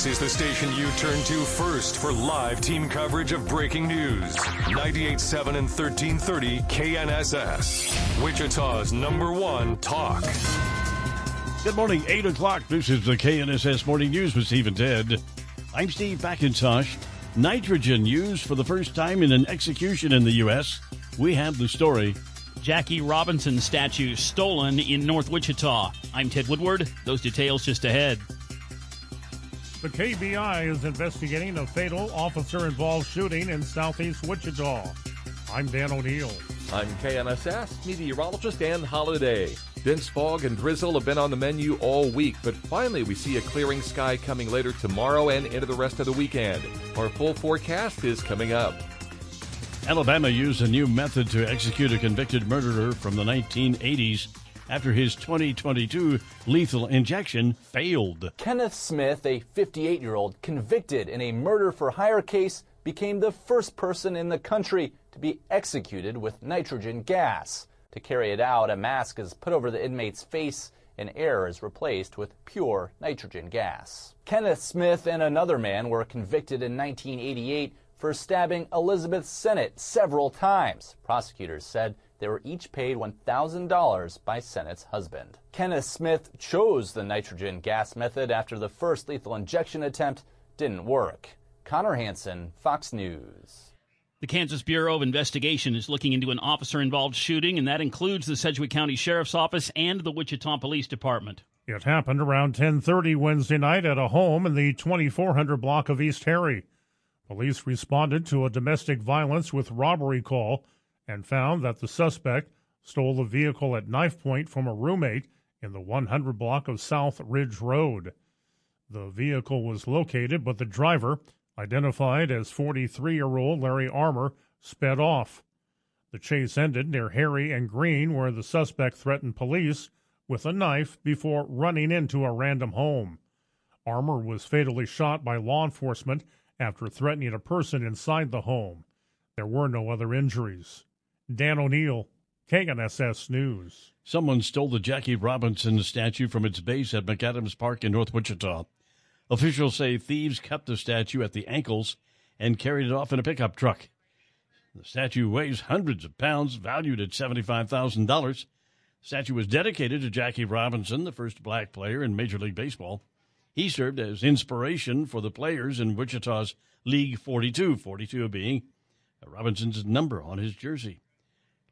This is the station you turn to first for live team coverage of breaking news. 98.7 and 1330 KNSS. Wichita's number one talk. Good morning, 8 o'clock. This is the KNSS Morning News with Steve and Ted. I'm Steve McIntosh. Nitrogen used for the first time in an execution in the U.S. We have the story. Jackie Robinson statue stolen in North Wichita. I'm Ted Woodward. Those details just ahead. The KBI is investigating a fatal officer involved shooting in southeast Wichita. I'm Dan O'Neill. I'm KNSS meteorologist Ann Holiday. Dense fog and drizzle have been on the menu all week, but finally we see a clearing sky coming later tomorrow and into the rest of the weekend. Our full forecast is coming up. Alabama used a new method to execute a convicted murderer from the 1980s after his 2022 lethal injection failed. Kenneth Smith, a 58 year old convicted in a murder for hire case, became the first person in the country to be executed with nitrogen gas. To carry it out, a mask is put over the inmate's face and air is replaced with pure nitrogen gas. Kenneth Smith and another man were convicted in 1988 for stabbing Elizabeth Sennett several times. Prosecutors said they were each paid $1,000 by Sennett's husband. Kenneth Smith chose the nitrogen gas method after the first lethal injection attempt didn't work. Connor Hanson, Fox News. The Kansas Bureau of Investigation is looking into an officer involved shooting, and that includes the Sedgwick County Sheriff's Office and the Wichita Police Department. It happened around 10:30 Wednesday night at a home in the 2400 block of East Harry. Police responded to a domestic violence with robbery call and found that the suspect stole the vehicle at knife point from a roommate in the 100 block of South Ridge Road. The vehicle was located, but the driver, identified as 43 year old Larry Armour, sped off. The chase ended near Harry and Green, where the suspect threatened police with a knife before running into a random home. Armour was fatally shot by law enforcement after threatening a person inside the home. There were no other injuries. Dan O'Neill, KNSS News. Someone stole the Jackie Robinson statue from its base at McAdams Park in North Wichita. Officials say thieves cut the statue at the ankles and carried it off in a pickup truck. The statue weighs hundreds of pounds, valued at $75,000. The statue was dedicated to Jackie Robinson, the first black player in Major League Baseball. He served as inspiration for the players in Wichita's League 42, 42 being Robinson's number on his jersey.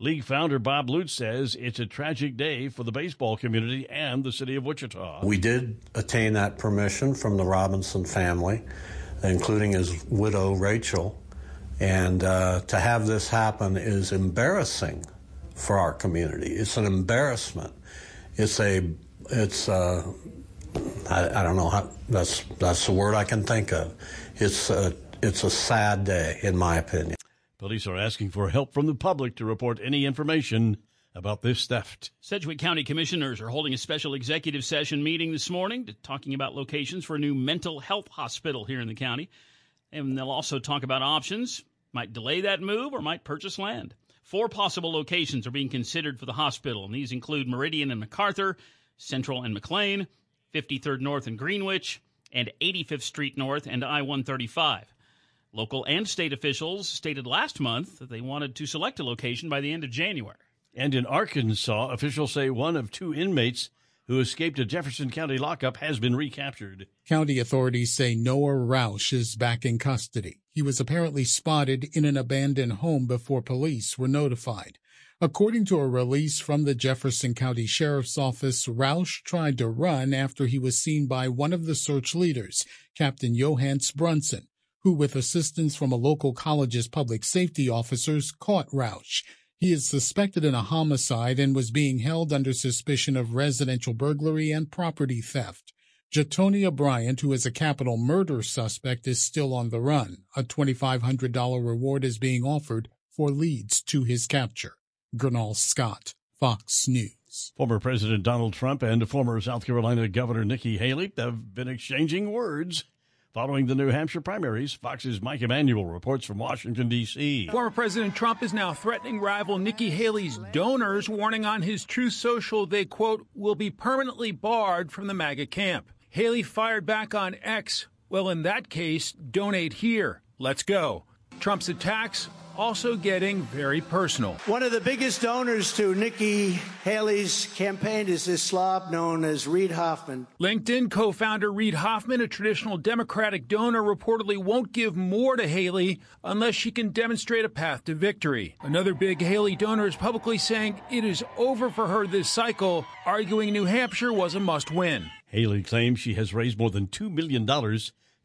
League founder Bob Lutz says it's a tragic day for the baseball community and the city of Wichita. We did attain that permission from the Robinson family, including his widow, Rachel. And uh, to have this happen is embarrassing for our community. It's an embarrassment. It's a, it's, uh, I, I, don't know how, that's, that's the word I can think of. It's a, it's a sad day, in my opinion. Police are asking for help from the public to report any information about this theft. Sedgwick County Commissioners are holding a special executive session meeting this morning to, talking about locations for a new mental health hospital here in the county. And they'll also talk about options, might delay that move or might purchase land. Four possible locations are being considered for the hospital, and these include Meridian and MacArthur, Central and McLean, 53rd North and Greenwich, and 85th Street North and I 135. Local and state officials stated last month that they wanted to select a location by the end of January. And in Arkansas, officials say one of two inmates who escaped a Jefferson County lockup has been recaptured. County authorities say Noah Roush is back in custody. He was apparently spotted in an abandoned home before police were notified. According to a release from the Jefferson County Sheriff's Office, Roush tried to run after he was seen by one of the search leaders, Captain Johans Brunson who, with assistance from a local college's public safety officers, caught Roush. He is suspected in a homicide and was being held under suspicion of residential burglary and property theft. Jatonia Bryant, who is a capital murder suspect, is still on the run. A $2,500 reward is being offered for leads to his capture. Gernal Scott, Fox News. Former President Donald Trump and former South Carolina Governor Nikki Haley have been exchanging words Following the New Hampshire primaries, Fox's Mike Emanuel reports from Washington, D.C. Former President Trump is now threatening rival Nikki Haley's donors, warning on his Truth Social they, quote, will be permanently barred from the MAGA camp. Haley fired back on X. Well, in that case, donate here. Let's go. Trump's attacks also getting very personal. One of the biggest donors to Nikki Haley's campaign is this slob known as Reid Hoffman. LinkedIn co founder Reid Hoffman, a traditional Democratic donor, reportedly won't give more to Haley unless she can demonstrate a path to victory. Another big Haley donor is publicly saying it is over for her this cycle, arguing New Hampshire was a must win. Haley claims she has raised more than $2 million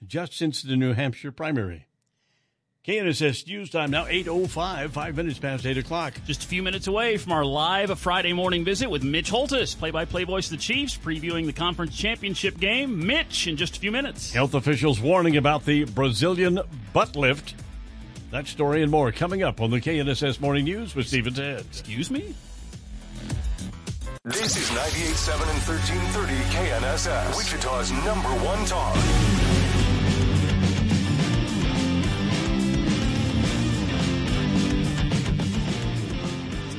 just since the New Hampshire primary. KNSS News Time now 8.05, five minutes past 8 o'clock. Just a few minutes away from our live Friday morning visit with Mitch Holthus, play-by-play voice of the Chiefs, previewing the conference championship game. Mitch, in just a few minutes. Health officials warning about the Brazilian butt lift. That story and more coming up on the KNSS Morning News with Stephen Ted. Excuse me? This is 98.7 and 1330 KNSS, Wichita's number one talk.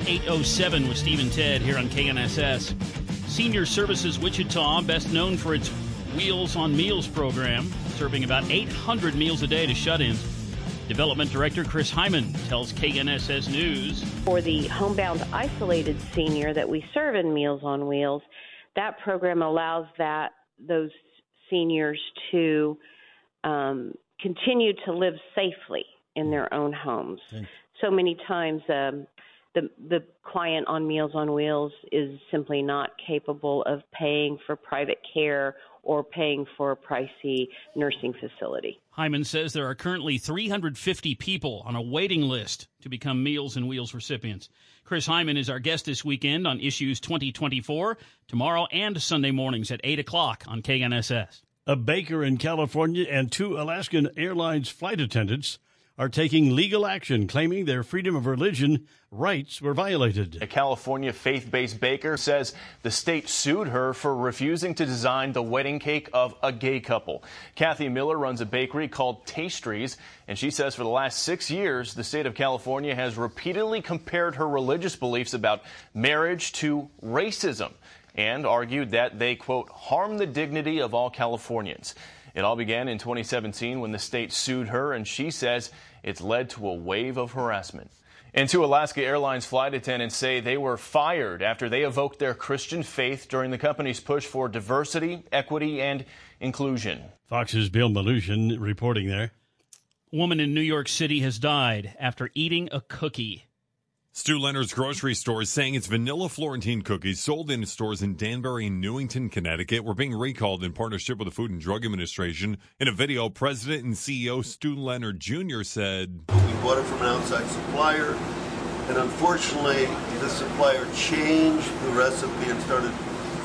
807 with Steve and Ted here on KNSS. Senior Services Wichita, best known for its Wheels on Meals program, serving about 800 meals a day to shut ins. Development Director Chris Heiman tells KNSS News. For the homebound isolated senior that we serve in Meals on Wheels, that program allows that those seniors to um, continue to live safely in their own homes. So many times, um, the the client on Meals on Wheels is simply not capable of paying for private care or paying for a pricey nursing facility. Heiman says there are currently 350 people on a waiting list to become Meals on Wheels recipients. Chris Heiman is our guest this weekend on Issues 2024, tomorrow and Sunday mornings at 8 o'clock on KNSS. A baker in California and two Alaskan Airlines flight attendants are taking legal action claiming their freedom of religion rights were violated. A California faith based baker says the state sued her for refusing to design the wedding cake of a gay couple. Kathy Miller runs a bakery called Tastries, and she says for the last six years, the state of California has repeatedly compared her religious beliefs about marriage to racism and argued that they, quote, harm the dignity of all Californians. It all began in 2017 when the state sued her, and she says it's led to a wave of harassment. And two Alaska Airlines flight attendants say they were fired after they evoked their Christian faith during the company's push for diversity, equity, and inclusion. Fox's Bill Melugin reporting there. A woman in New York City has died after eating a cookie. Stew Leonard's grocery store is saying its vanilla Florentine cookies sold in stores in Danbury and Newington, Connecticut were being recalled in partnership with the Food and Drug Administration. In a video, President and CEO Stew Leonard Jr. said, We bought it from an outside supplier, and unfortunately, the supplier changed the recipe and started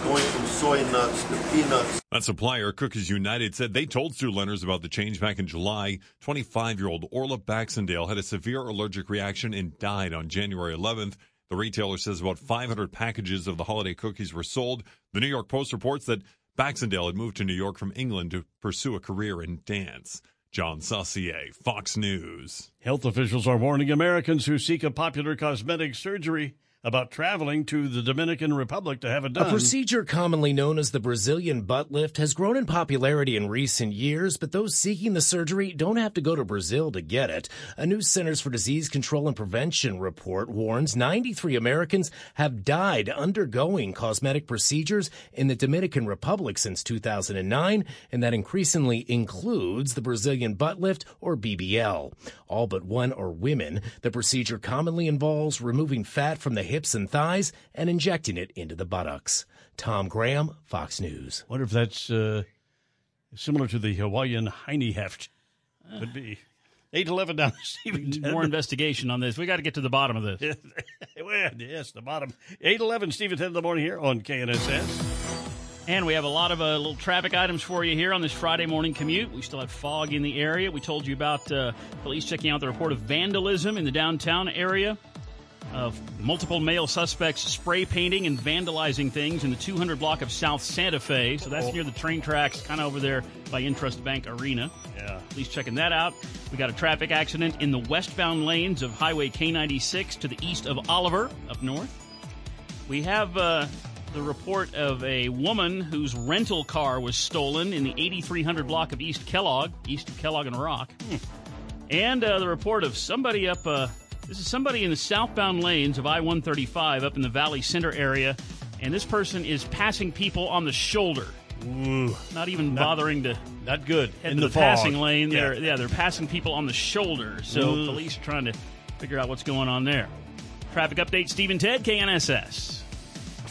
going from soy nuts to peanuts. That supplier, Cookies United, said they told Stew Leonard's about the change back in July. 25 year old Orla Baxendale had a severe allergic reaction and died on January 11th. The retailer says about 500 packages of the holiday cookies were sold. The New York Post reports that Baxendale had moved to New York from England to pursue a career in dance. John Saucier, Fox News. Health officials are warning Americans who seek a popular cosmetic surgery about traveling to the Dominican Republic to have it done. A procedure commonly known as the Brazilian butt lift has grown in popularity in recent years, but those seeking the surgery don't have to go to Brazil to get it. A new Centers for Disease Control and Prevention report warns 93 Americans have died undergoing cosmetic procedures in the Dominican Republic since 2009, and that increasingly includes the Brazilian butt lift or BBL. All but one are women. The procedure commonly involves removing fat from the hips and thighs and injecting it into the buttocks. Tom Graham, Fox News. Wonder if that's uh, similar to the Hawaiian Heine heft. Could be. 811 down Stephen. More investigation on this. We got to get to the bottom of this. well, yes, the bottom. 811 Stephen Ted in the morning here on KNSS. And we have a lot of uh, little traffic items for you here on this Friday morning commute. We still have fog in the area. We told you about uh, police checking out the report of vandalism in the downtown area of multiple male suspects spray painting and vandalizing things in the 200 block of South Santa Fe. So that's Oh. near the train tracks, kind of over there by Intrust Bank Arena. Yeah. Police checking that out. We got a traffic accident in the westbound lanes of Highway K96 to the east of Oliver up north. We have uh, the report of a woman whose rental car was stolen in the 8300 block of East Kellogg, east of Kellogg and Rock. And uh, the report of somebody up, uh, this is somebody in the southbound lanes of I 135 up in the Valley Center area. And this person is passing people on the shoulder. Ooh. Not even Not- bothering to Not good. head in to the, the, passing lane. Yeah. They're yeah, they're passing people on the shoulder. So Ooh. police are trying to figure out what's going on there. Traffic update: Stephen Ted, KNSS.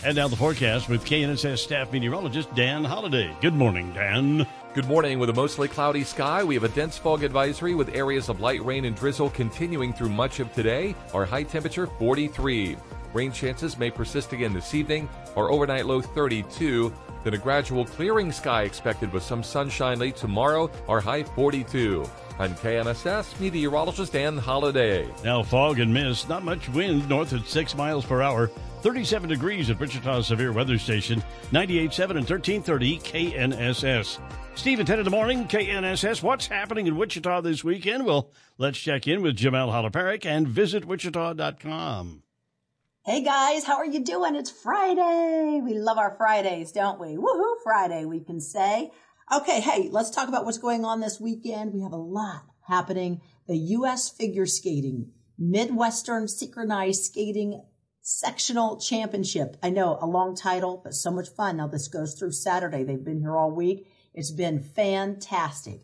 And now the forecast with KNSS staff meteorologist Dan Holliday. Good morning, Dan. Good morning. With a mostly cloudy sky, we have a dense fog advisory with areas of light rain and drizzle continuing through much of today. Our high temperature 43. Rain chances may persist again this evening. Our overnight low 32. Then a gradual clearing sky expected with some sunshine late tomorrow. Our high 42. I'm KNSS meteorologist Dan Holiday. Now fog and mist, not much wind north at 6 miles per hour. 37 degrees at Wichita Severe Weather Station, 98.7 and 1330 KNSS. Steve and Ted in the morning, KNSS. What's happening in Wichita this weekend? Well, let's check in with Jamel Halaparik and visit wichita.com. Hey guys, how are you doing? It's Friday. We love our Fridays, don't we? Woohoo, Friday, we can say. Okay, hey, let's talk about what's going on this weekend. We have a lot happening. The U.S. Figure Skating Midwestern Synchronized Skating Sectional Championship. I know, a long title, but so much fun. Now, this goes through Saturday. They've been here all week. It's been fantastic.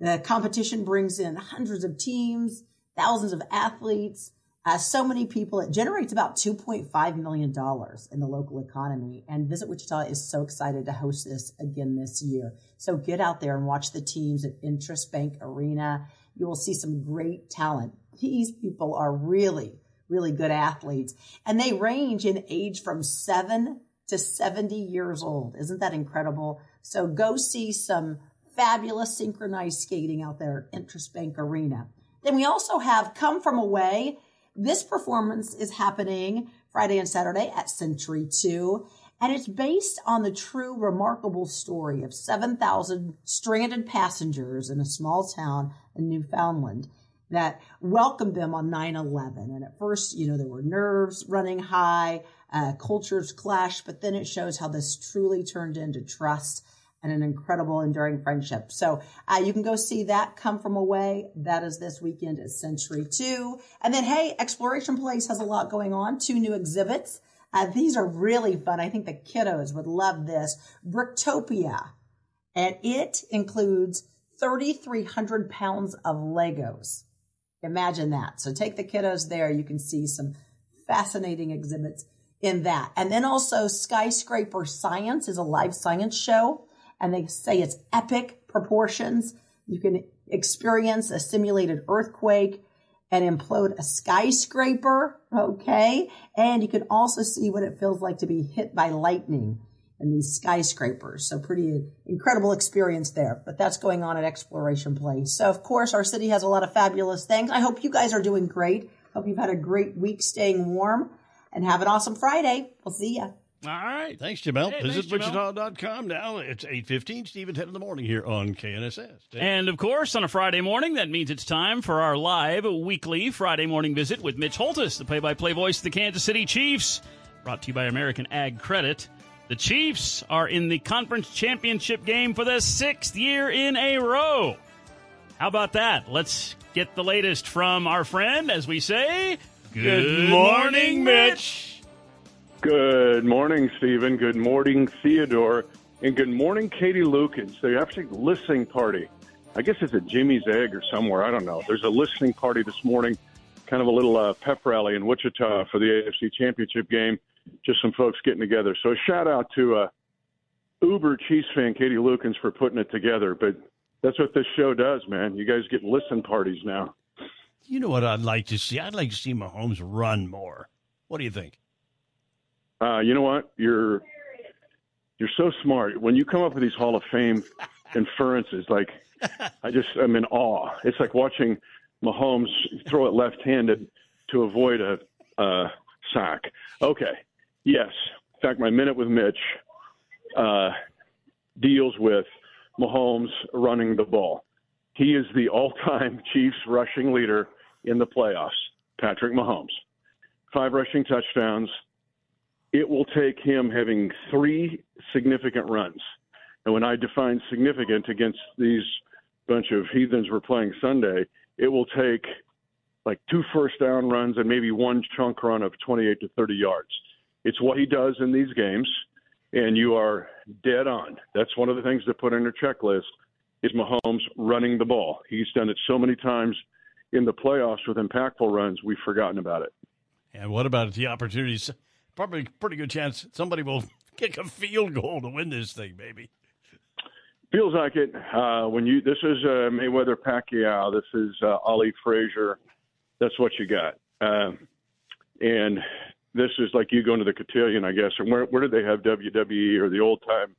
The competition brings in hundreds of teams, thousands of athletes, uh, so many people. It generates about $2.5 million in the local economy. And Visit Wichita is so excited to host this again this year. So get out there and watch the teams at Intrust Bank Arena. You will see some great talent. These people are really, really good athletes. And they range in age from seven to 70 years old. Isn't that incredible? So go see some fabulous synchronized skating out there at Intrust Bank Arena. Then we also have Come From Away. This performance is happening Friday and Saturday at Century 2. And it's based on the true remarkable story of 7,000 stranded passengers in a small town in Newfoundland that welcomed them on 9-11. And at first, you know, there were nerves running high, uh, cultures clashed, but then it shows how this truly turned into trust and an incredible enduring friendship. So uh, you can go see that come from away. That is this weekend at Century 2. And then, hey, Exploration Place has a lot going on. Two new exhibits. Uh, these are really fun. I think the kiddos would love this. Bricktopia. And it includes 3,300 pounds of Legos. Imagine that. So take the kiddos there. You can see some fascinating exhibits in that. And then also Skyscraper Science is a live science show and they say it's epic proportions. You can experience a simulated earthquake and implode a skyscraper. Okay. And you can also see what it feels like to be hit by lightning in these skyscrapers. So pretty incredible experience there, but that's going on at Exploration Place. So of course our city has a lot of fabulous things. I hope you guys are doing great. Hope you've had a great week staying warm and have an awesome Friday. We'll see ya. All right. Thanks, Jamel. Hey, Visit thanks, Jamel. wichita.com now. It's 8.15, Steve and Ted in the morning here on KNSS. And of course, on a Friday morning, that means it's time for our live weekly Friday morning visit with Mitch Holthus, the play by play voice of the Kansas City Chiefs. Brought to you by American Ag Credit. The Chiefs are in the conference championship game for the sixth year in a row. How about that? Let's get the latest from our friend, as we say. Good morning, Mitch. Good morning, Stephen. Good morning, Theodore. And good morning, Katie Lukens. They're actually listening party. I guess it's at Jimmy's Egg or somewhere. I don't know. There's a listening party this morning, kind of a little uh, pep rally in Wichita for the AFC Championship game. Just some folks getting together. So a shout out to uh, Uber Chiefs fan Katie Lukens for putting it together. But that's what this show does, man. You guys get listen parties now. You know what I'd like to see? I'd like to see Mahomes run more. What do you think? Uh, you know what? You're You're so smart. When you come up with these Hall of Fame inferences, like I just I'm in awe. It's like watching Mahomes throw it left-handed to avoid a uh, sack. Okay, yes. In fact, my minute with Mitch uh, deals with Mahomes running the ball. He is the all-time Chiefs rushing leader in the playoffs. Patrick Mahomes, five rushing touchdowns. It will take him having three significant runs. And when I define significant against these bunch of heathens we're playing Sunday, it will take like two first down runs and maybe one chunk run of 28 to 30 yards. It's what he does in these games, and you are dead on. That's one of the things to put on your checklist is Mahomes running the ball. He's done it so many times in the playoffs with impactful runs, we've forgotten about it. And what about the opportunities? Probably a pretty good chance somebody will kick a field goal to win this thing, maybe. Feels like it. Uh, when you this is uh, Mayweather Pacquiao, this is uh, Ali Frazier. That's what you got. Um, and this is like you going to the cotillion, I guess. And where where did they have WWE or the old time,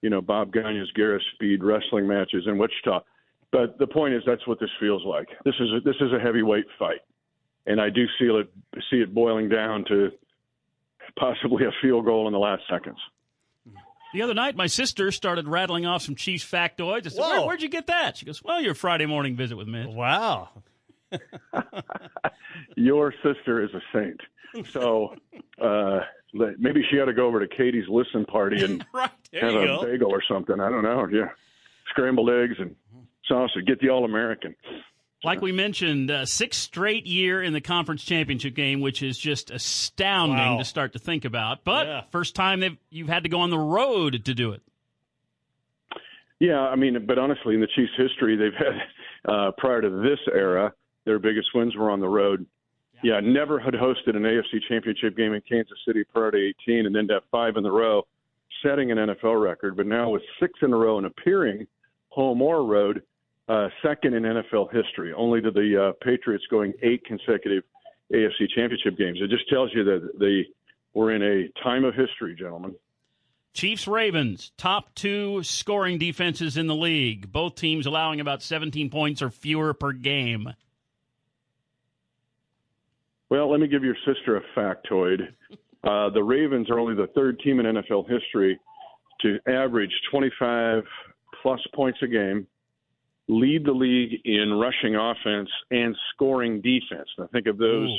you know, Bob Gagne's Garris Speed wrestling matches in Wichita? But the point is, that's what this feels like. This is a, this is a heavyweight fight, and I do see it see it boiling down to possibly a field goal in the last seconds. The other night, my sister started rattling off some Chiefs factoids. I said, Where, "Where'd you get that?" She goes, "Well, your Friday morning visit with Mitch." Wow. your sister is a saint. So uh, maybe she ought to go over to Katie's listen party and right, have a go. bagel or something. I don't know. Yeah, scrambled eggs and sausage. Get the all American. Like we mentioned, uh, sixth straight year in the conference championship game, which is just astounding Wow. to start to think about. But Yeah. first time they've you've had to go on the road to do it. Yeah, I mean, but honestly, in the Chiefs' history, they've had uh, prior to this era, their biggest wins were on the road. Yeah, never had hosted an AFC Championship game in Kansas City prior to 18, and then to have five in a row, setting an NFL record. But now with six in a row and appearing home or road, uh, second in NFL history, only to the uh, Patriots going eight consecutive AFC Championship games. It just tells you that they were in a time of history, gentlemen. Chiefs Ravens, top two scoring defenses in the league. Both teams allowing about 17 points or fewer per game. Well, let me give your sister a factoid. Uh, the Ravens are only the third team in NFL history to average 25 plus points a game, lead the league in rushing offense and scoring defense. Now, think of those.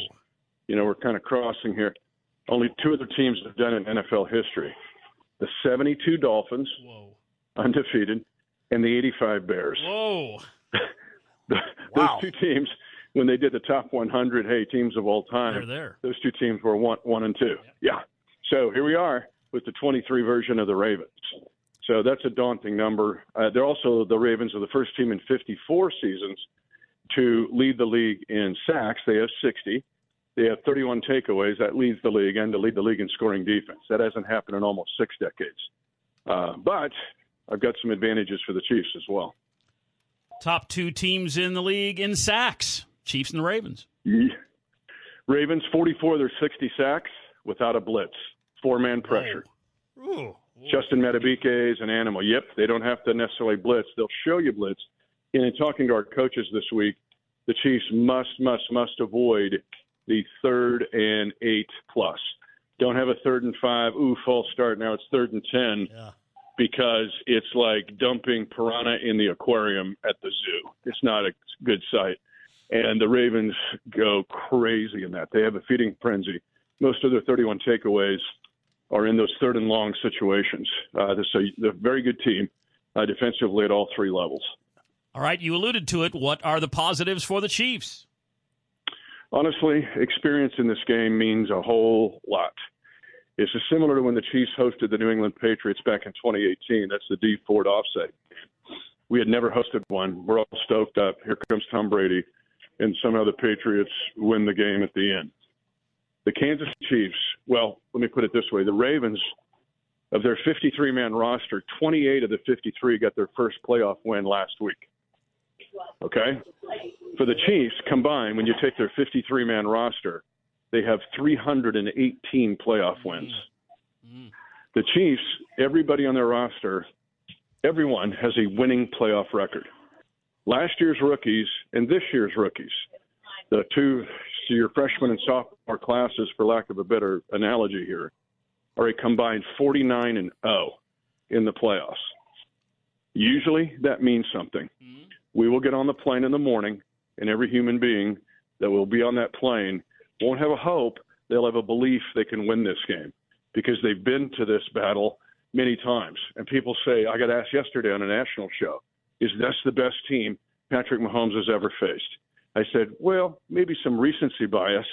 You know, we're kind of crossing here. Only two other teams have done it in NFL history: the 72 Dolphins, Whoa. undefeated, and the 85 Bears. Whoa. Those two teams, when they did the top 100, hey, teams of all time, They're there. those two teams were one, one and two. Yeah. So here we are with the 23 version of the Ravens. So that's a daunting number. Uh, they're also the Ravens are the first team in 54 seasons to lead the league in sacks. They have 60. They have 31 takeaways. That leads the league, and to lead the league in scoring defense. That hasn't happened in almost six decades. Uh, but I've got some advantages for the Chiefs as well. Top two teams in the league in sacks. Chiefs and the Ravens. Yeah. Ravens 44 their 60 sacks without a blitz. Four man pressure. Justin Madubuike is an animal. Yep, they don't have to necessarily blitz. They'll show you blitz. And in talking to our coaches this week, the Chiefs must, must, must avoid the third and eight plus. Don't have a third and five. Ooh, false start. Now it's third and ten because it's like dumping piranha in the aquarium at the zoo. It's not a good sight. And the Ravens go crazy in that. They have a feeding frenzy. Most of their 31 takeaways are in those third and long situations. Uh, is a, a very good team uh, defensively at all three levels. All right, you alluded to it. What are the positives for the Chiefs? Honestly, experience in this game means a whole lot. It's similar to when the Chiefs hosted the New England Patriots back in 2018. That's the D Ford offset. We had never hosted one. We're all stoked up. Here comes Tom Brady, and somehow the Patriots win the game at the end. The Kansas Chiefs, well, let me put it this way the Ravens, of their 53 man roster, 28 of the 53 got their first playoff win last week. Okay? For the Chiefs combined, when you take their 53 man roster, they have 318 playoff wins. The Chiefs, everybody on their roster, everyone has a winning playoff record. Last year's rookies and this year's rookies, the two so your freshman and sophomore classes, for lack of a better analogy here, are a combined 49 and 0 in the playoffs. Usually that means something. Mm-hmm. We will get on the plane in the morning, and every human being that will be on that plane won't have a hope, they'll have a belief they can win this game because they've been to this battle many times. And people say, I got asked yesterday on a national show, is this the best team Patrick Mahomes has ever faced? I said, well, maybe some recency bias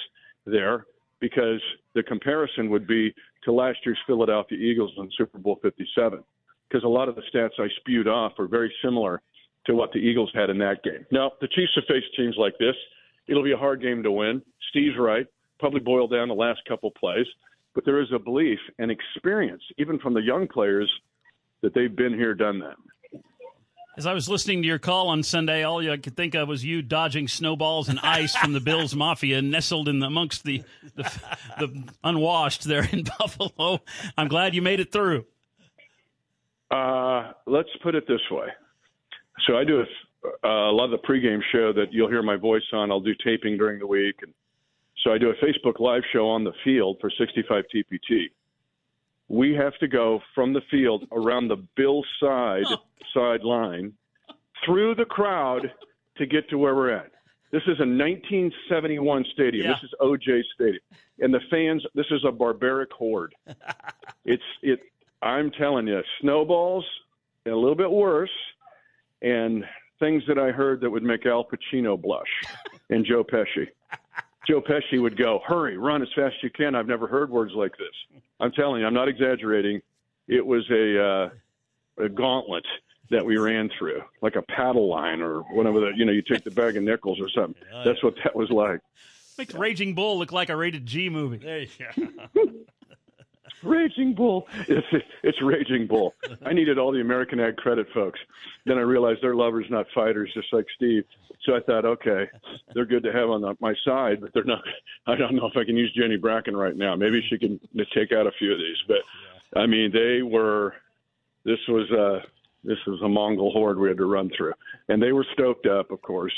there because the comparison would be to last year's Philadelphia Eagles in Super Bowl 57 because a lot of the stats I spewed off are very similar to what the Eagles had in that game. Now, the Chiefs have faced teams like this. It'll be a hard game to win. Steve's right. Probably boil down the last couple plays. But there is a belief and experience, even from the young players, that they've been here, done that. As I was listening to your call on Sunday, all I could think of was you dodging snowballs and ice from the Bills Mafia, nestled in the, amongst the, the, the unwashed there in Buffalo. I'm glad you made it through. Uh, let's put it this way. So I do a, a lot of the pregame show that you'll hear my voice on. I'll do taping during the week, and so I do a Facebook Live show on the field for 65 TPT. We have to go from the field around the Bill side oh. sideline through the crowd to get to where we're at. This is a 1971 stadium. Yeah. This is OJ Stadium, and the fans. This is a barbaric horde. it's it. I'm telling you, snowballs, and a little bit worse, and things that I heard that would make Al Pacino blush, and Joe Pesci. Joe Pesci would go, "Hurry, run as fast as you can." I've never heard words like this. I'm telling you, I'm not exaggerating. It was a uh, a gauntlet that we ran through, like a paddle line or whatever that you know you take the bag of nickels or something. That's what that was like. Makes Raging Bull look like a rated G movie. There you go. Raging Bull. It's it's Raging Bull. I needed all the American Ag credit folks. Then I realized they're lovers, not fighters, just like Steve. So I thought, okay, they're good to have on the, my side, but they're not. I don't know if I can use Jenny Bracken right now. Maybe she can take out a few of these. But I mean, they were. This was a this was a Mongol horde we had to run through, and they were stoked up, of course.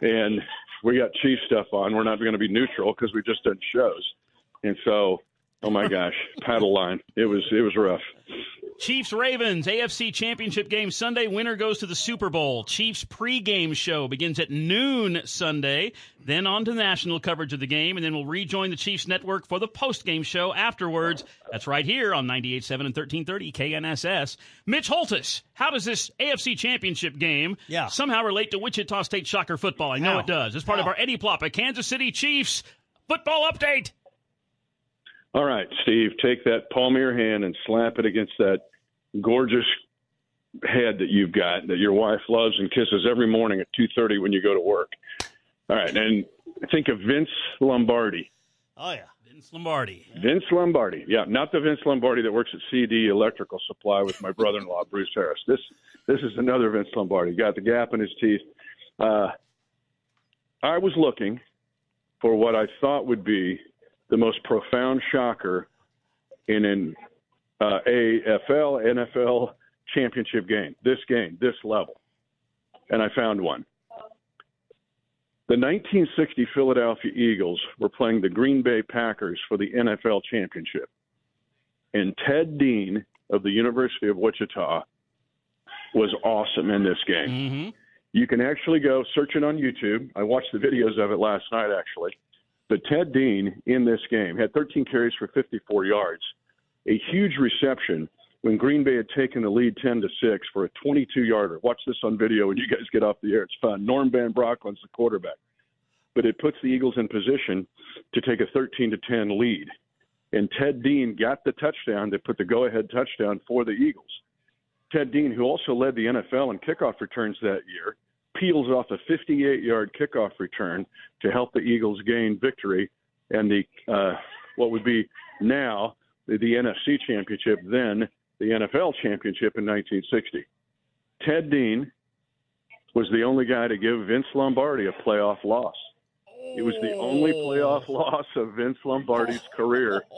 And we got chief stuff on. We're not going to be neutral because we just done shows, and so oh my gosh, paddle line. It was it was rough. Chiefs Ravens AFC Championship game Sunday. Winner goes to the Super Bowl. Chiefs pregame show begins at noon Sunday. Then on to national coverage of the game, and then we'll rejoin the Chiefs network for the postgame show afterwards. That's right here on 98.7 and 1330 KNSS. Mitch Holthus, how does this AFC Championship game yeah. somehow relate to Wichita State soccer football? I know how? it does. It's part how? of our Eddie Ploppa Kansas City Chiefs football update. All right, Steve, take that palm of your hand and slap it against that gorgeous head that you've got that your wife loves and kisses every morning at 2:30 when you go to work. All right, and think of Vince Lombardi. Oh yeah, Vince Lombardi. Vince Lombardi. Yeah, not the Vince Lombardi that works at CD Electrical Supply with my brother-in-law Bruce Harris. This this is another Vince Lombardi. Got the gap in his teeth. Uh, I was looking for what I thought would be the most profound shocker in an uh, AFL, NFL championship game, this game, this level. And I found one. The 1960 Philadelphia Eagles were playing the Green Bay Packers for the NFL championship. And Ted Dean of the University of Wichita was awesome in this game. Mm-hmm. You can actually go search it on YouTube. I watched the videos of it last night, actually. But Ted Dean in this game had 13 carries for 54 yards, a huge reception when Green Bay had taken the lead 10 to 6 for a 22 yarder. Watch this on video when you guys get off the air. It's fun. Norm Van Brocklin's the quarterback. But it puts the Eagles in position to take a 13 to 10 lead. And Ted Dean got the touchdown that put the go ahead touchdown for the Eagles. Ted Dean, who also led the NFL in kickoff returns that year, peels off a 58 yard kickoff return to help the Eagles gain victory and the uh, what would be now the, the NFC championship, then the NFL championship in 1960. Ted Dean was the only guy to give Vince Lombardi a playoff loss. It was the only playoff loss of Vince Lombardi's career.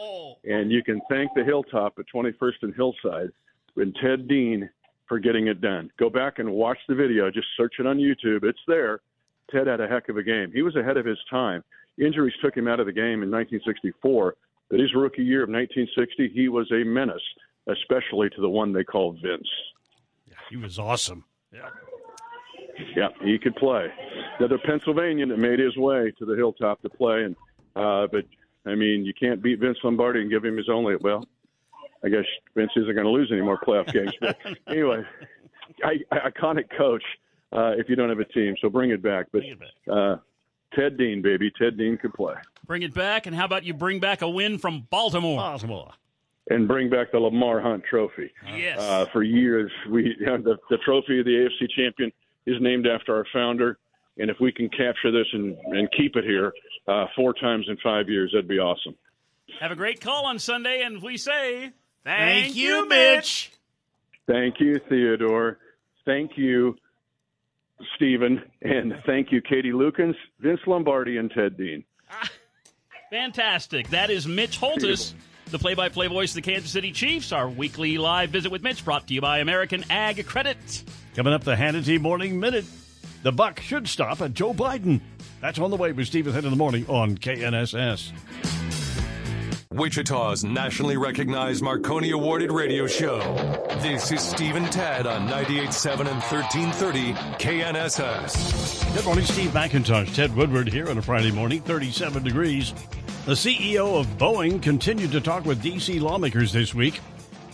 And you can thank the Hilltop at 21st and Hillside and Ted Dean for getting it done. Go back and watch the video. Just search it on YouTube. It's there. Ted had a heck of a game. He was ahead of his time. Injuries took him out of the game in 1964, but his rookie year of 1960, he was a menace, especially to the one they called Vince. Yeah, he was awesome. Yeah. Yeah, he could play. Another Pennsylvanian that made his way to the hilltop to play, and uh, but I mean, you can't beat Vince Lombardi and give him his only. Well, I guess Vince isn't going to lose any more playoff games. But anyway, I, I, iconic coach. Uh, if you don't have a team, so bring it back. But uh, Ted Dean, baby, Ted Dean could play. Bring it back, and how about you bring back a win from Baltimore? Baltimore. And bring back the Lamar Hunt Trophy. Yes. Uh, for years, we the, the trophy of the AFC champion is named after our founder. And if we can capture this and, and keep it here uh, four times in five years, that'd be awesome. Have a great call on Sunday, and we say thank, thank you, Mitch. Thank you, Theodore. Thank you, Stephen, and thank you, Katie Lukens, Vince Lombardi, and Ted Dean. Ah, fantastic. That is Mitch Holthus, the play by play voice of the Kansas City Chiefs. Our weekly live visit with Mitch brought to you by American Ag Credit. Coming up, the Hannity Morning Minute. The buck should stop at Joe Biden. That's on the way with Stephen Head in the morning on KNSS. Wichita's nationally recognized Marconi awarded radio show. This is Stephen Ted on 98.7 and 1330 KNSS. Good morning, Steve McIntosh. Ted Woodward here on a Friday morning, 37 degrees. The CEO of Boeing continued to talk with D.C. lawmakers this week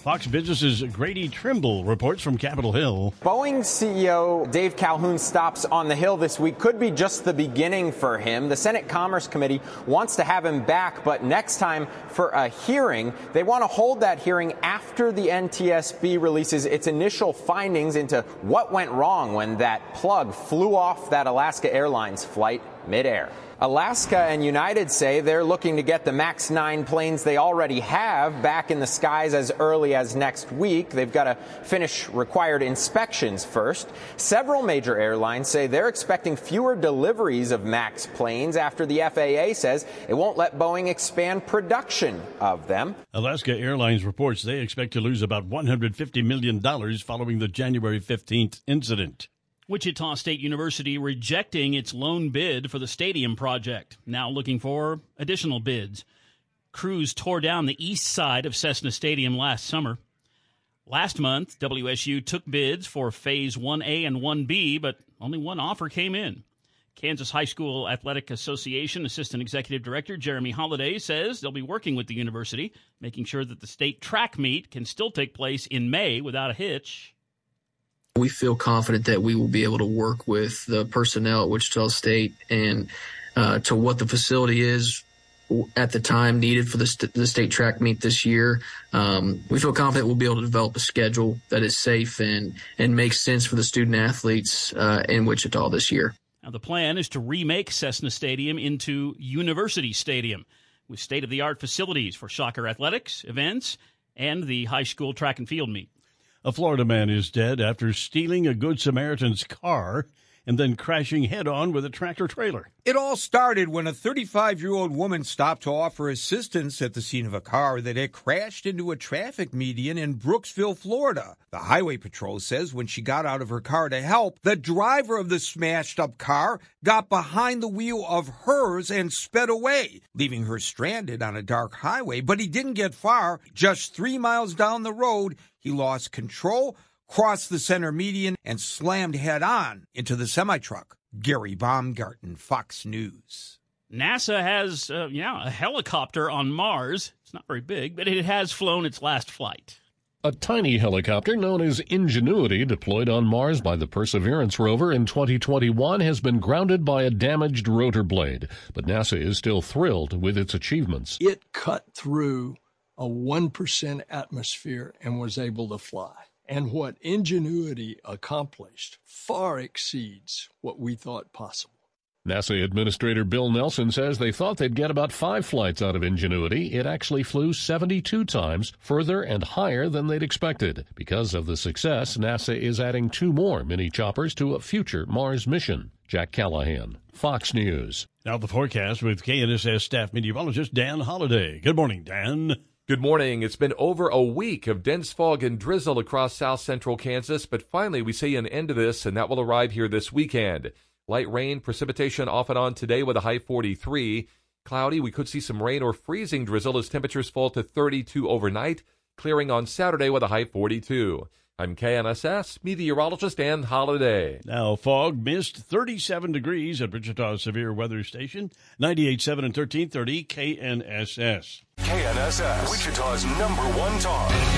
Fox Business's Grady Trimble reports from Capitol Hill. Boeing CEO Dave Calhoun stops on the Hill this week could be just the beginning for him. The Senate Commerce Committee wants to have him back, but next time for a hearing. They want to hold that hearing after the NTSB releases its initial findings into what went wrong when that plug flew off that Alaska Airlines flight midair. Alaska and United say they're looking to get the MAX 9 planes they already have back in the skies as early as next week. They've got to finish required inspections first. Several major airlines say they're expecting fewer deliveries of MAX planes after the FAA says it won't let Boeing expand production of them. Alaska Airlines reports they expect to lose about $150 million following the January 15th incident. Wichita State University rejecting its loan bid for the stadium project, now looking for additional bids. Crews tore down the east side of Cessna Stadium last summer. Last month, WSU took bids for Phase 1A and 1B, but only one offer came in. Kansas High School Athletic Association Assistant Executive Director Jeremy Holliday says they'll be working with the university, making sure that the state track meet can still take place in May without a hitch. We feel confident that we will be able to work with the personnel at Wichita State and uh, to what the facility is at the time needed for the, st- the state track meet this year. Um, we feel confident we'll be able to develop a schedule that is safe and and makes sense for the student athletes uh, in Wichita this year. Now the plan is to remake Cessna Stadium into University Stadium with state of the art facilities for soccer athletics, events, and the high school track and field meet. A Florida man is dead after stealing a Good Samaritan's car and then crashing head on with a tractor trailer. It all started when a 35 year old woman stopped to offer assistance at the scene of a car that had crashed into a traffic median in Brooksville, Florida. The Highway Patrol says when she got out of her car to help, the driver of the smashed up car got behind the wheel of hers and sped away, leaving her stranded on a dark highway. But he didn't get far. Just three miles down the road, he lost control, crossed the center median, and slammed head on into the semi truck. Gary Baumgarten, Fox News. NASA has, uh, yeah, a helicopter on Mars. It's not very big, but it has flown its last flight. A tiny helicopter known as Ingenuity, deployed on Mars by the Perseverance rover in 2021, has been grounded by a damaged rotor blade. But NASA is still thrilled with its achievements. It cut through a 1% atmosphere and was able to fly. And what Ingenuity accomplished far exceeds what we thought possible. NASA Administrator Bill Nelson says they thought they'd get about five flights out of Ingenuity. It actually flew 72 times further and higher than they'd expected. Because of the success, NASA is adding two more mini choppers to a future Mars mission. Jack Callahan, Fox News. Now the forecast with KNSS staff meteorologist Dan Holliday. Good morning, Dan. Good morning. It's been over a week of dense fog and drizzle across south central Kansas, but finally we see an end to this, and that will arrive here this weekend. Light rain, precipitation off and on today with a high 43. Cloudy, we could see some rain or freezing drizzle as temperatures fall to 32 overnight, clearing on Saturday with a high 42. I'm KNSS meteorologist Dan Holliday. Now, fog, mist, 37 degrees at Wichita's Severe Weather Station, 98.7 and 1330 KNSS. KNSS, Wichita's number one talk.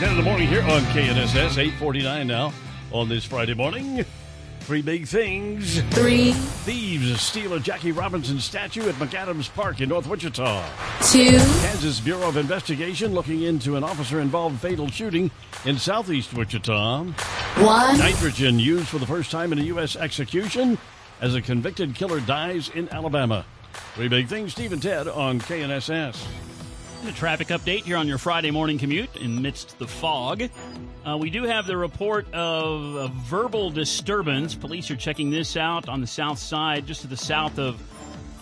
10 in the morning here on KNSS, 849 now on this Friday morning. Three big things. Three. Thieves steal a Jackie Robinson statue at McAdams Park in North Wichita. Two. Kansas Bureau of Investigation looking into an officer-involved fatal shooting in southeast Wichita. One. Nitrogen used for the first time in a U.S. execution as a convicted killer dies in Alabama. Three big things, Steve and Ted on KNSS. The traffic update here on your Friday morning commute amidst the fog. Uh, we do have the report of a verbal disturbance. Police are checking this out on the south side, just to the south of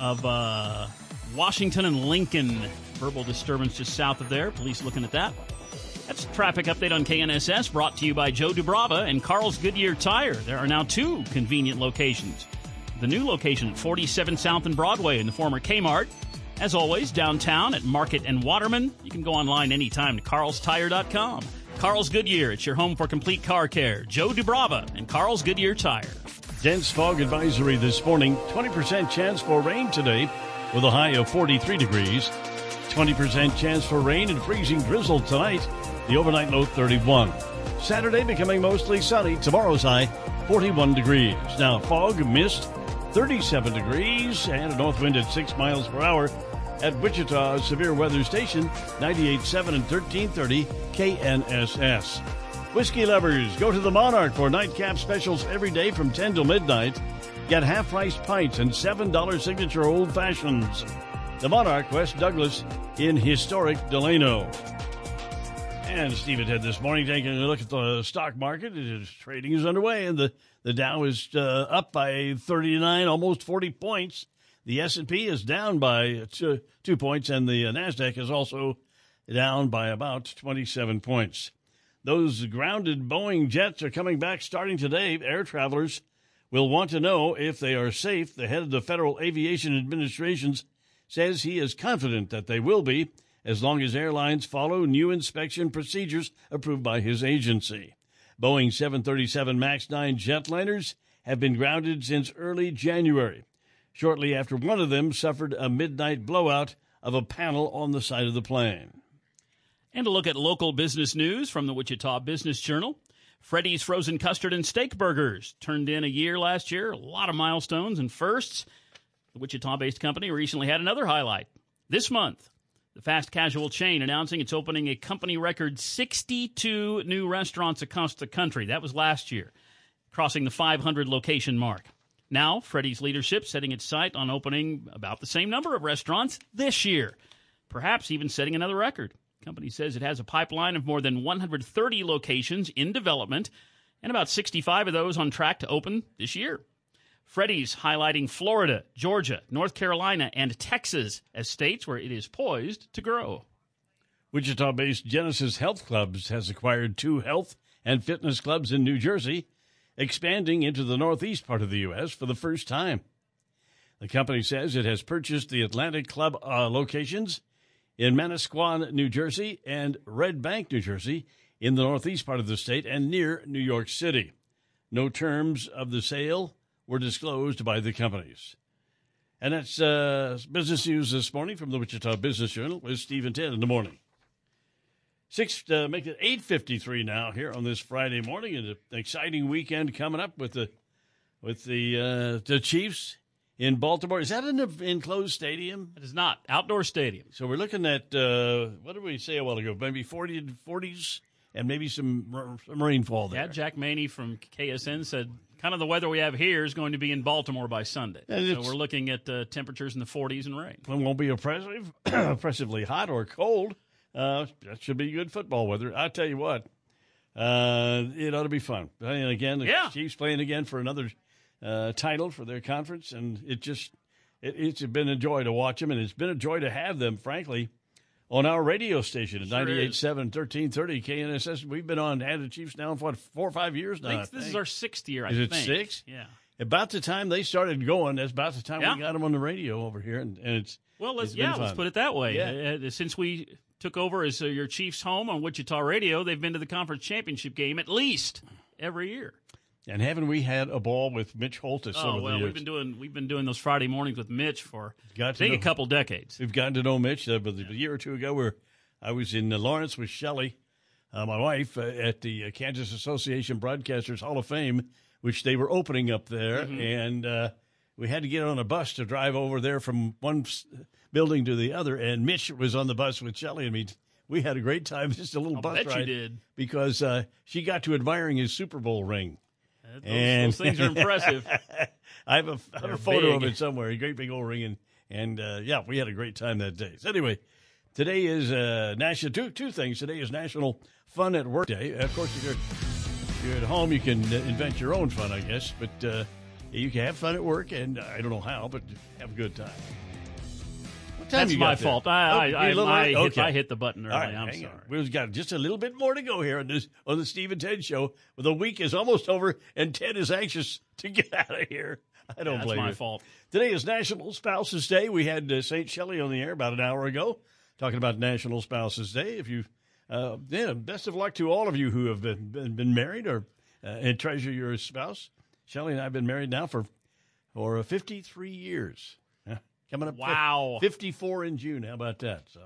of uh, Washington and Lincoln. Verbal disturbance just south of there. Police looking at that. That's a traffic update on KNSS brought to you by Joe Dubrava and Carl's Goodyear Tire. There are now two convenient locations. The new location at 47 South and Broadway in the former Kmart. As always, downtown at Market and Waterman. You can go online anytime to carlstire.com. Carl's Goodyear, it's your home for complete car care. Joe Dubrava and Carl's Goodyear Tire. Dense fog advisory this morning. 20% chance for rain today with a high of 43 degrees. 20% chance for rain and freezing drizzle tonight. The overnight low 31. Saturday becoming mostly sunny. Tomorrow's high 41 degrees. Now fog, mist, 37 degrees, and a north wind at 6 miles per hour at Wichita's Severe Weather Station, 98.7 and 1330 KNSS. Whiskey lovers, go to the Monarch for nightcap specials every day from 10 till midnight. Get half price pints and $7 signature old fashions. The Monarch, West Douglas in historic Delano. And Steve had this morning taking a look at the stock market. Its trading is underway, and the, the Dow is uh, up by 39, almost 40 points. The S&P is down by two, two points, and the Nasdaq is also down by about 27 points. Those grounded Boeing jets are coming back starting today. Air travelers will want to know if they are safe. The head of the Federal Aviation Administration says he is confident that they will be as long as airlines follow new inspection procedures approved by his agency. Boeing 737 MAX 9 jetliners have been grounded since early January, shortly after one of them suffered a midnight blowout of a panel on the side of the plane. And a look at local business news from the Wichita Business Journal. Freddy's Frozen Custard and Steak Burgers turned in a year last year, a lot of milestones and firsts. The Wichita based company recently had another highlight. This month, the fast casual chain announcing it's opening a company record 62 new restaurants across the country. That was last year, crossing the 500 location mark. Now, Freddy's leadership setting its sight on opening about the same number of restaurants this year, perhaps even setting another record. The company says it has a pipeline of more than 130 locations in development and about 65 of those on track to open this year. Freddy's highlighting Florida, Georgia, North Carolina, and Texas as states where it is poised to grow. Wichita based Genesis Health Clubs has acquired two health and fitness clubs in New Jersey, expanding into the northeast part of the U.S. for the first time. The company says it has purchased the Atlantic Club uh, locations in Manasquan, New Jersey, and Red Bank, New Jersey, in the northeast part of the state and near New York City. No terms of the sale were disclosed by the companies. And that's uh, business news this morning from the Wichita Business Journal with Steve and Ted in the morning. Six uh, make it eight fifty three now here on this Friday morning, and an exciting weekend coming up with the with the uh, the Chiefs in Baltimore. Is that an enclosed stadium? It is not outdoor stadium. So we're looking at uh, what did we say a while ago? Maybe forty to forties, and maybe some, some rainfall there. Yeah, Jack Maney from KSN said kind of the weather we have here is going to be in Baltimore by Sunday. So we're looking at uh, temperatures in the 40s and rain. It won't be oppressive, oppressively hot or cold. Uh, that should be good football weather. I tell you what, uh, it ought to be fun. And again, the Yeah. Chiefs playing again for another uh, title for their conference, and it just it, it's been a joy to watch them, and it's been a joy to have them, frankly, on our radio station at Sure is. 98.7, 1330 KNSS. We've been on had the Chiefs now for what, four or five years now. I I think this is think. our sixth year, I Is it six? Yeah. About the time they started going, that's about the time Yeah. we got them on the radio over here, and, and it's Well, let's it's yeah, let's put it that way. Yeah. Uh, since we took over as uh, your Chiefs' home on Wichita Radio, they've been to the conference championship game at least every year. And haven't we had a ball with Mitch Holthus? some Oh well, we've been doing we've been doing those Friday mornings with Mitch for Got I think a couple decades. We've gotten to know Mitch, uh, but a year or two ago, where I was in uh, Lawrence with Shelley, uh, my wife, uh, at the uh, Kansas Association Broadcasters Hall of Fame, which they were opening up there, Mhm. and uh, we had to get on a bus to drive over there from one building to the other. And Mitch was on the bus with Shelley and me. We had a great time, just a little I'll bus bet you ride, did. because uh, she got to admiring his Super Bowl ring. those- and those things are impressive. I have a, I have a photo of it somewhere, a great big old ring, and and uh, yeah, we had a great time that day. So anyway, today is uh, national two two things. Today is National Fun at Work Day. Of course, if you're, if you're at home, you can uh, invent your own fun, I guess, but uh, you can have fun at work, and I don't know how, but have a good time. That's my fault. I- I- a I- little I hit- Okay. I hit the button early. Right, I'm on. sorry. We've got just a little bit more to go here on this on the Steve and Ted show. The week is almost over, and Ted is anxious to get out of here. I don't Yeah, that's blame my you. fault. Today is National Spouses Day. We had uh, St. Shelley on the air about an hour ago talking about National Spouses Day. If you, uh, yeah, best of luck to all of you who have been been, been married or uh, and treasure your spouse. Shelley and I have been married now for for uh, 53 years. Coming up, Wow. 54 in June. How about that? So,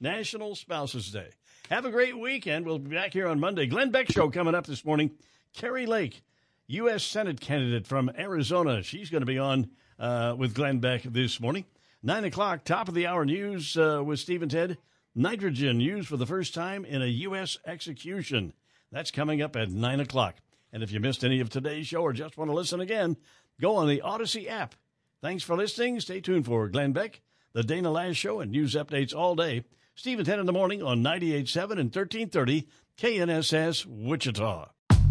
National Spouses Day. Have a great weekend. We'll be back here on Monday. Glenn Beck Show coming up this morning. Kari Lake, U.S. Senate candidate from Arizona. She's going to be on uh, with Glenn Beck this morning. Nine o'clock, top of the hour news uh, with Steve and Ted. Nitrogen used for the first time in a U.S. execution. That's coming up at nine o'clock. And if you missed any of today's show or just want to listen again, go on the Audacy app. Thanks for listening. Stay tuned for Glenn Beck, the Dana Loesch Show, and news updates all day. Steve and Ted in the morning on 98.7 and 1330 KNSS Wichita.